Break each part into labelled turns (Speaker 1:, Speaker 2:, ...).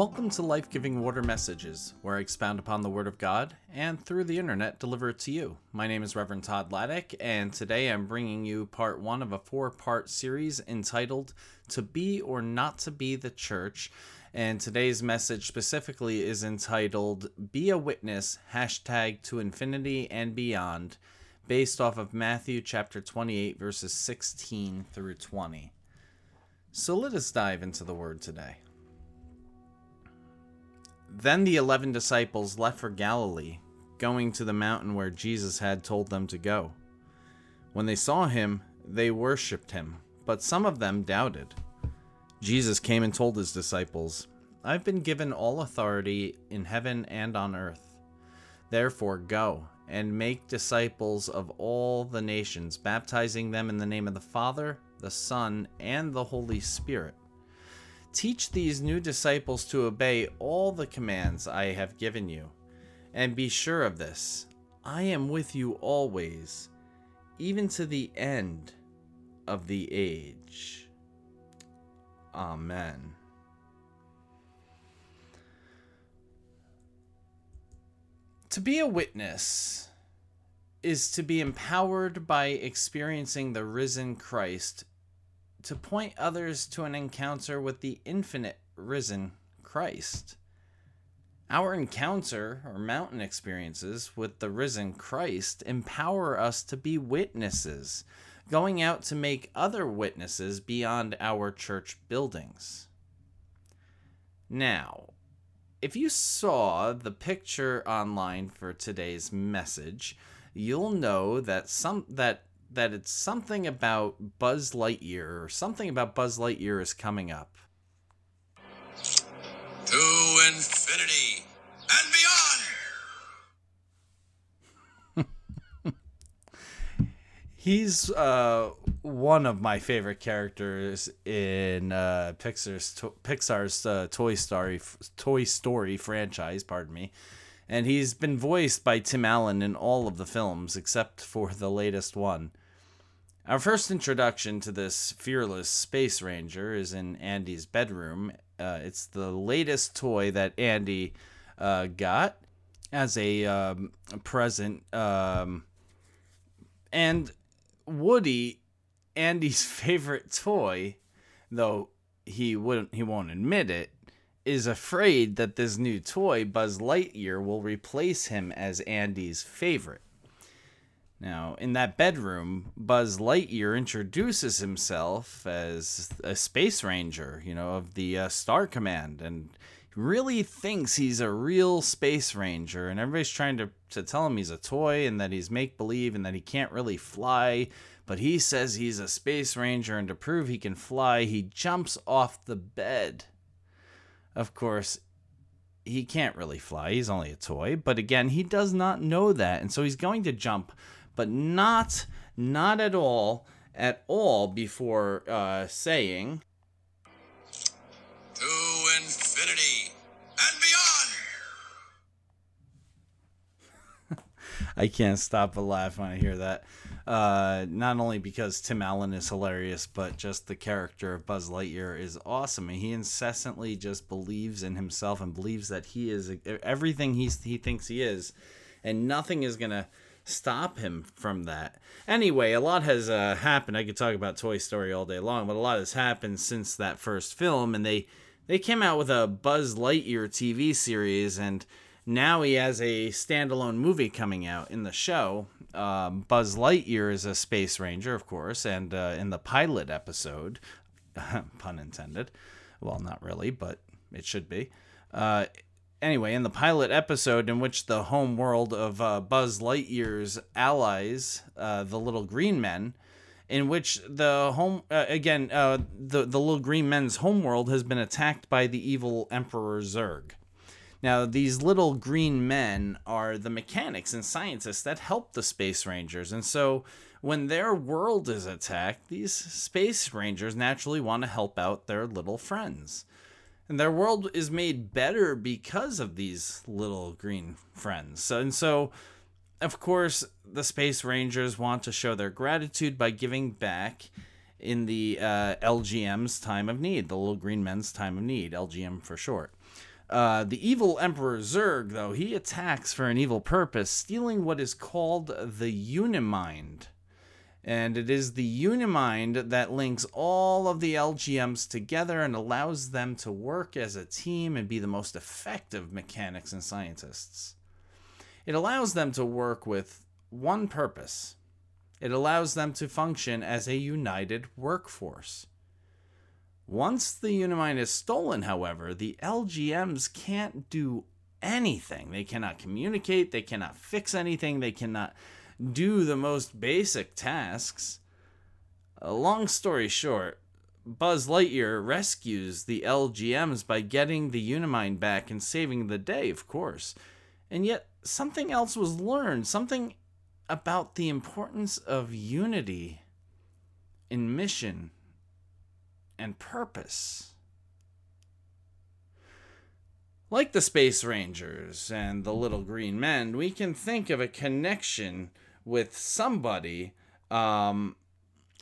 Speaker 1: Welcome to Life Giving Water Messages, where I expound upon the Word of God and through the internet deliver it to you. My name is Reverend Todd Laddick, and today I'm bringing you part one of a four part series entitled To Be or Not to Be the Church. And today's message specifically is entitled Be a Witness, hashtag to infinity and beyond, based off of Matthew chapter 28, verses 16 through 20. So let us dive into the Word today. Then the eleven disciples left for Galilee, going to the mountain where Jesus had told them to go. When they saw him, they worshipped him, but some of them doubted. Jesus came and told his disciples, I've been given all authority in heaven and on earth. Therefore, go and make disciples of all the nations, baptizing them in the name of the Father, the Son, and the Holy Spirit Teach these new disciples to obey all the commands I have given you. And be sure of this I am with you always, even to the end of the age. Amen. To be a witness is to be empowered by experiencing the risen Christ to point others to an encounter with the infinite risen Christ. Our encounter or mountain experiences with the risen Christ empower us to be witnesses, going out to make other witnesses beyond our church buildings. Now, if you saw the picture online for today's message, you'll know that some that that it's something about Buzz Lightyear or something about Buzz Lightyear is coming up.
Speaker 2: To infinity and
Speaker 1: beyond. He's uh, one of my favorite characters in uh, Pixar's to- Pixar's uh, Toy Story Toy Story franchise. Pardon me and he's been voiced by Tim Allen in all of the films except for the latest one. Our first introduction to this fearless space ranger is in Andy's bedroom. Uh, it's the latest toy that Andy uh, got as a um, present. Um, and Woody, Andy's favorite toy, though he wouldn't, he won't admit it, is afraid that this new toy, Buzz Lightyear, will replace him as Andy's favorite. Now, in that bedroom, Buzz Lightyear introduces himself as a space ranger, you know, of the uh, Star Command, and really thinks he's a real space ranger. And everybody's trying to, to tell him he's a toy and that he's make believe and that he can't really fly. But he says he's a space ranger, and to prove he can fly, he jumps off the bed. Of course, he can't really fly, he's only a toy. But again, he does not know that. And so he's going to jump but not not at all at all before uh, saying
Speaker 2: to infinity and
Speaker 1: beyond. I can't stop but laugh when I hear that. Uh, not only because Tim Allen is hilarious, but just the character of Buzz Lightyear is awesome. And he incessantly just believes in himself and believes that he is everything he's, he thinks he is, and nothing is gonna stop him from that. Anyway, a lot has uh, happened. I could talk about Toy Story all day long, but a lot has happened since that first film, and they they came out with a Buzz Lightyear TV series, and now he has a standalone movie coming out in the show. Um, Buzz Lightyear is a space ranger, of course, and uh, in the pilot episode, pun intended, well, not really, but it should be. Uh, anyway, in the pilot episode, in which the home world of uh, Buzz Lightyear's allies, uh, the little green men, in which the home uh, again uh, the the little green men's homeworld has been attacked by the evil Emperor Zurg. Now, these little green men are the mechanics and scientists that help the Space Rangers, and so when their world is attacked, these Space Rangers naturally want to help out their little friends. And their world is made better because of these little green friends. And so, of course, the Space Rangers want to show their gratitude by giving back in the uh, LGM's time of need, the Little Green Men's time of need, LGM for short. Uh, the evil Emperor Zurg, though, he attacks for an evil purpose, stealing what is called the Unimind. And it is the Unimind that links all of the LGMs together and allows them to work as a team and be the most effective mechanics and scientists. It allows them to work with one purpose it allows them to function as a united workforce. Once the Unimind is stolen, however, the LGMs can't do anything. They cannot communicate, they cannot fix anything, they cannot do the most basic tasks. A long story short, Buzz Lightyear rescues the LGMs by getting the Unimind back and saving the day, of course. And yet, something else was learned, something about the importance of unity in mission and purpose. Like the Space Rangers and the Little Green Men, we can think of a connection with somebody um,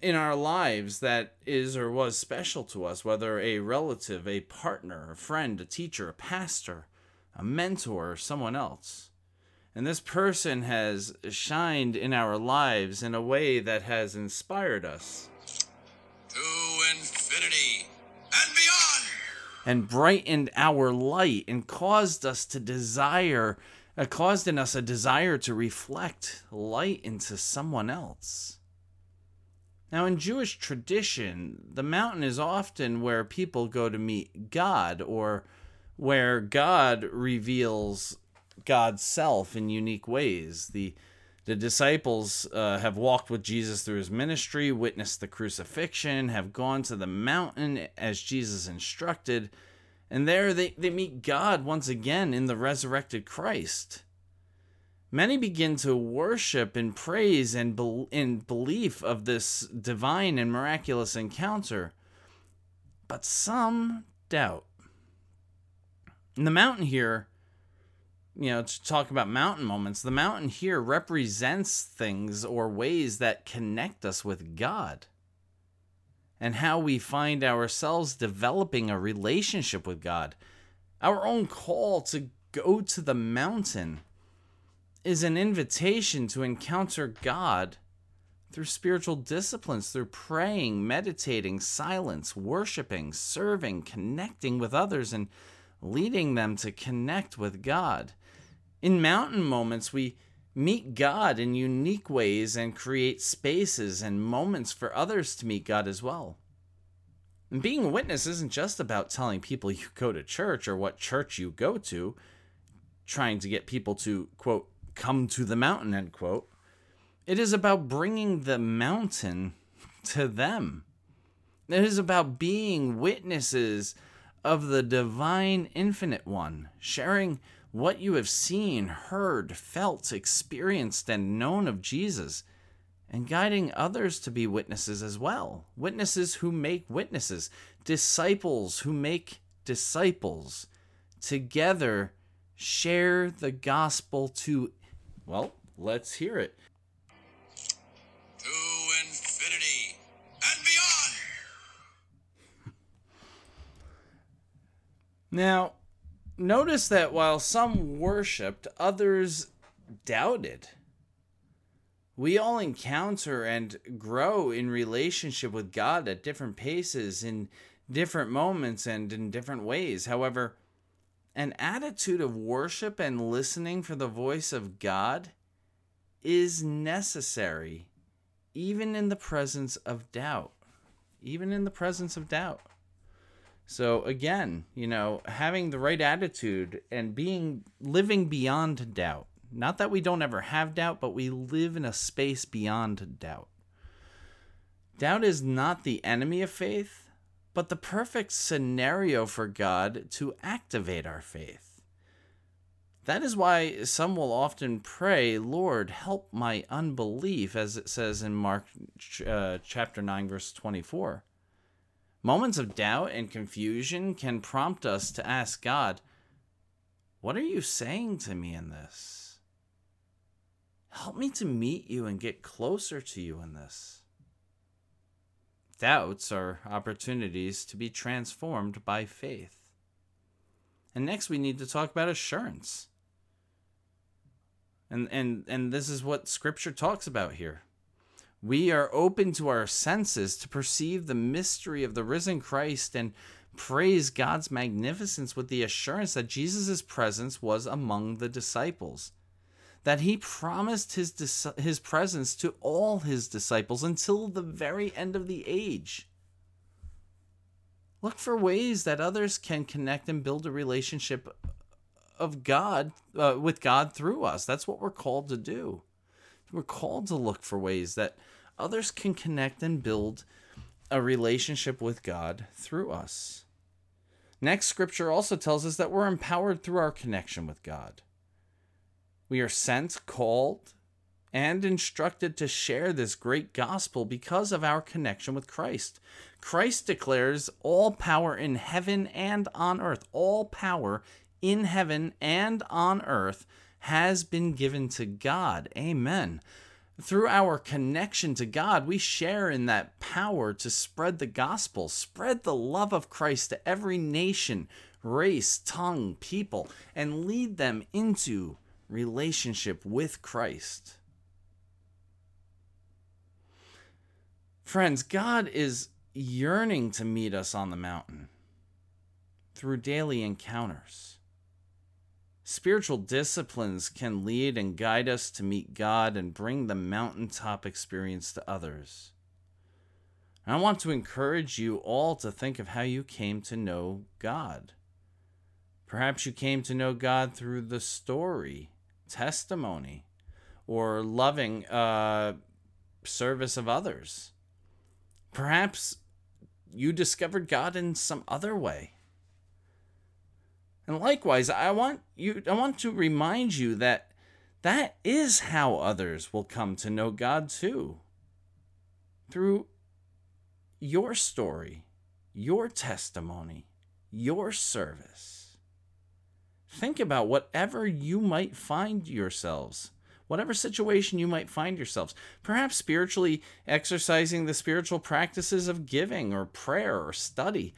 Speaker 1: in our lives that is or was special to us, whether a relative, a partner, a friend, a teacher, a pastor, a mentor, or someone else. And this person has shined in our lives in a way that has inspired us.
Speaker 2: To infinity and beyond!
Speaker 1: And brightened our light and caused us to desire, uh, caused in us a desire to reflect light into someone else. Now, in Jewish tradition, the mountain is often where people go to meet God or where God reveals God's self in unique ways. The the disciples uh, have walked with Jesus through his ministry, witnessed the crucifixion, have gone to the mountain as Jesus instructed, and there they, they meet God once again in the resurrected Christ. Many begin to worship and praise and be- in belief of this divine and miraculous encounter, but some doubt. And the mountain here you know, to talk about mountain moments, the mountain here represents things or ways that connect us with God and how we find ourselves developing a relationship with God. Our own call to go to the mountain is an invitation to encounter God through spiritual disciplines, through praying, meditating, silence, worshiping, serving, connecting with others, and leading them to connect with God. In mountain moments, we meet God in unique ways and create spaces and moments for others to meet God as well. And being a witness isn't just about telling people you go to church or what church you go to, trying to get people to, quote, come to the mountain, end quote. It is about bringing the mountain to them. It is about being witnesses of the divine infinite one, sharing what you have seen, heard, felt, experienced, and known of Jesus, and guiding others to be witnesses as well. Witnesses who make witnesses, disciples who make disciples. Together, share the gospel to, well, let's hear it.
Speaker 2: To infinity and beyond!
Speaker 1: Now, notice that while some worshiped, others doubted. We all encounter and grow in relationship with God at different paces, in different moments, and in different ways. However, an attitude of worship and listening for the voice of God is necessary, even in the presence of doubt. Even in the presence of doubt. So again, you know, having the right attitude and being living beyond doubt. Not that we don't ever have doubt, but we live in a space beyond doubt. Doubt is not the enemy of faith, but the perfect scenario for God to activate our faith. That is why some will often pray, Lord, help my unbelief, as it says in Mark uh, chapter 9, verse 24. Moments of doubt and confusion can prompt us to ask God, What are you saying to me in this? Help me to meet you and get closer to you in this. Doubts are opportunities to be transformed by faith. And next we need to talk about assurance. And and and this is what scripture talks about here. We are open to our senses to perceive the mystery of the risen Christ and praise God's magnificence with the assurance that Jesus' presence was among the disciples. That he promised his, his presence to all his disciples until the very end of the age. Look for ways that others can connect and build a relationship of God uh, with God through us. That's what we're called to do. We're called to look for ways that others can connect and build a relationship with God through us. Next, scripture also tells us that we're empowered through our connection with God. We are sent, called, and instructed to share this great gospel because of our connection with Christ. Christ declares all power in heaven and on earth, all power in heaven and on earth has been given to God. Amen. Through our connection to God, we share in that power to spread the gospel, spread the love of Christ to every nation, race, tongue, people, and lead them into relationship with Christ. Friends, God is yearning to meet us on the mountain through daily encounters. Spiritual disciplines can lead and guide us to meet God and bring the mountaintop experience to others. I want to encourage you all to think of how you came to know God. Perhaps you came to know God through the story, testimony, or loving uh, service of others. Perhaps you discovered God in some other way. And likewise, I want you I want to remind you that that is how others will come to know God too. Through your story, your testimony, your service. Think about whatever you might find yourselves, whatever situation you might find yourselves. Perhaps spiritually exercising the spiritual practices of giving or prayer or study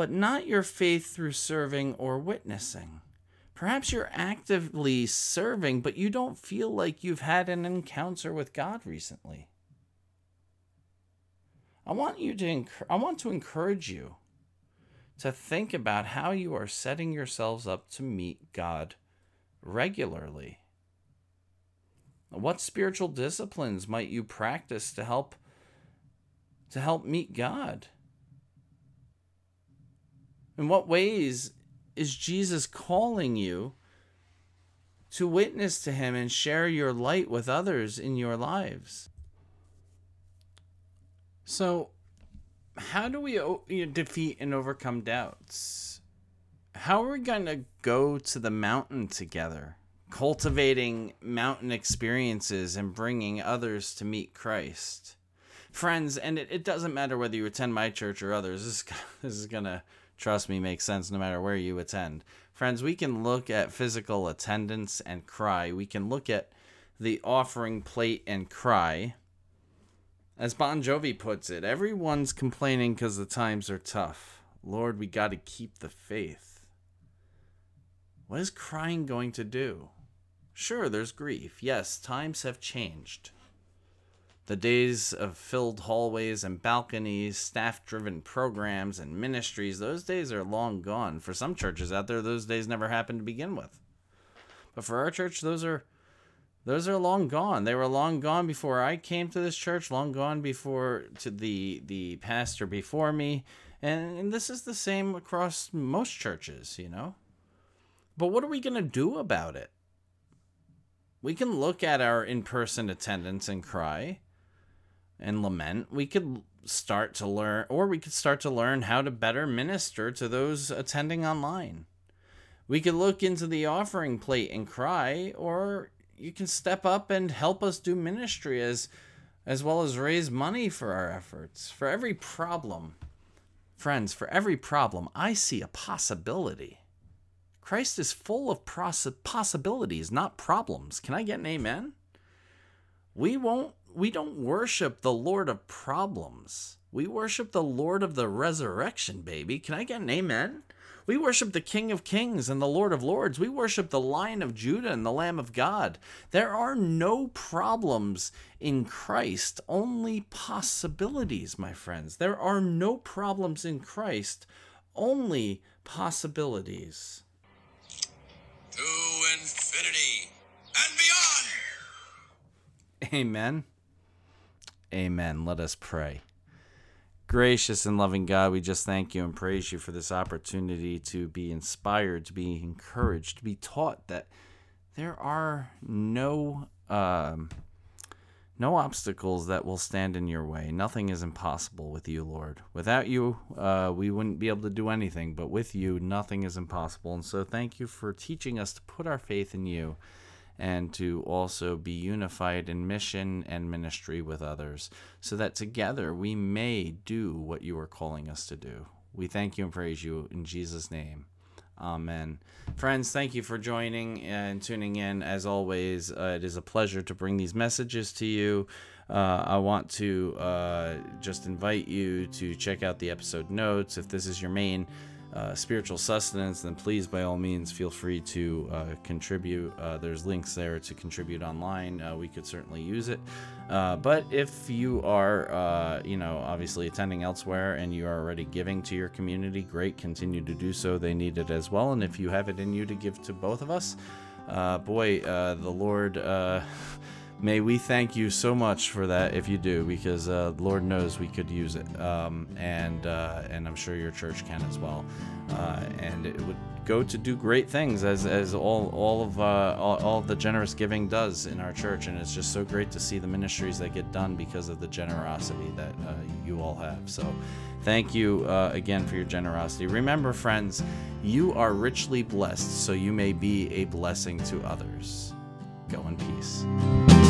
Speaker 1: but not your faith through serving or witnessing. Perhaps you're actively serving, but you don't feel like you've had an encounter with God recently. I want you to I want to encourage you to think about how you are setting yourselves up to meet God regularly. What spiritual disciplines might you practice to help to help meet God? In what ways is Jesus calling you to witness to him and share your light with others in your lives? So, how do we defeat and overcome doubts? How are we going to go to the mountain together, cultivating mountain experiences and bringing others to meet Christ? Friends, and it, it doesn't matter whether you attend my church or others, this, this is going to trust me, makes sense no matter where you attend. Friends, we can look at physical attendance and cry. We can look at the offering plate and cry. As Bon Jovi puts it, everyone's complaining because the times are tough. Lord, we got to keep the faith. What is crying going to do? Sure, there's grief. Yes, times have changed. The days of filled hallways and balconies, staff driven programs and ministries, those days are long gone. For some churches out there, those days never happened to begin with. But for our church, those are those are long gone. They were long gone before I came to this church, long gone before to the the pastor before me. And, and this is the same across most churches, you know. But what are we going to do about it? We can look at our in person attendance and cry and lament, we could start to learn, or we could start to learn how to better minister to those attending online. We could look into the offering plate and cry, or you can step up and help us do ministry as as well as raise money for our efforts. For every problem, friends, for every problem, I see a possibility. Christ is full of possibilities, not problems. Can I get an amen? We won't we don't worship the Lord of problems. We worship the Lord of the resurrection, baby. Can I get an amen? We worship the King of Kings and the Lord of Lords. We worship the Lion of Judah and the Lamb of God. There are no problems in Christ, only possibilities, my friends. There are no problems in Christ, only possibilities.
Speaker 2: To infinity and beyond.
Speaker 1: Amen. Amen. Let us pray. Gracious and loving God, we just thank you and praise you for this opportunity to be inspired, to be encouraged, to be taught that there are no um, no obstacles that will stand in your way. Nothing is impossible with you, Lord. Without you, uh, we wouldn't be able to do anything, but with you, nothing is impossible. And so, thank you for teaching us to put our faith in you and to also be unified in mission and ministry with others, so that together we may do what you are calling us to do. We thank you and praise you in Jesus' name. Amen. Friends, thank you for joining and tuning in. As always, uh, it is a pleasure to bring these messages to you. Uh, I want to uh, just invite you to check out the episode notes. If this is your main uh, spiritual sustenance, then please, by all means, feel free to uh, contribute. Uh, there's links there to contribute online. Uh, we could certainly use it. Uh, but if you are, uh, you know, obviously attending elsewhere and you are already giving to your community, great. Continue to do so. They need it as well. And if you have it in you to give to both of us, boy, the Lord may we thank you so much for that if you do, because uh, Lord knows we could use it, um, and uh, and I'm sure your church can as well, uh, and it would go to do great things as as all all of uh, all, all the generous giving does in our church, and it's just so great to see the ministries that get done because of the generosity that uh, you all have. So. Thank you uh, again for your generosity. Remember, friends, you are richly blessed, so you may be a blessing to others. Go in peace.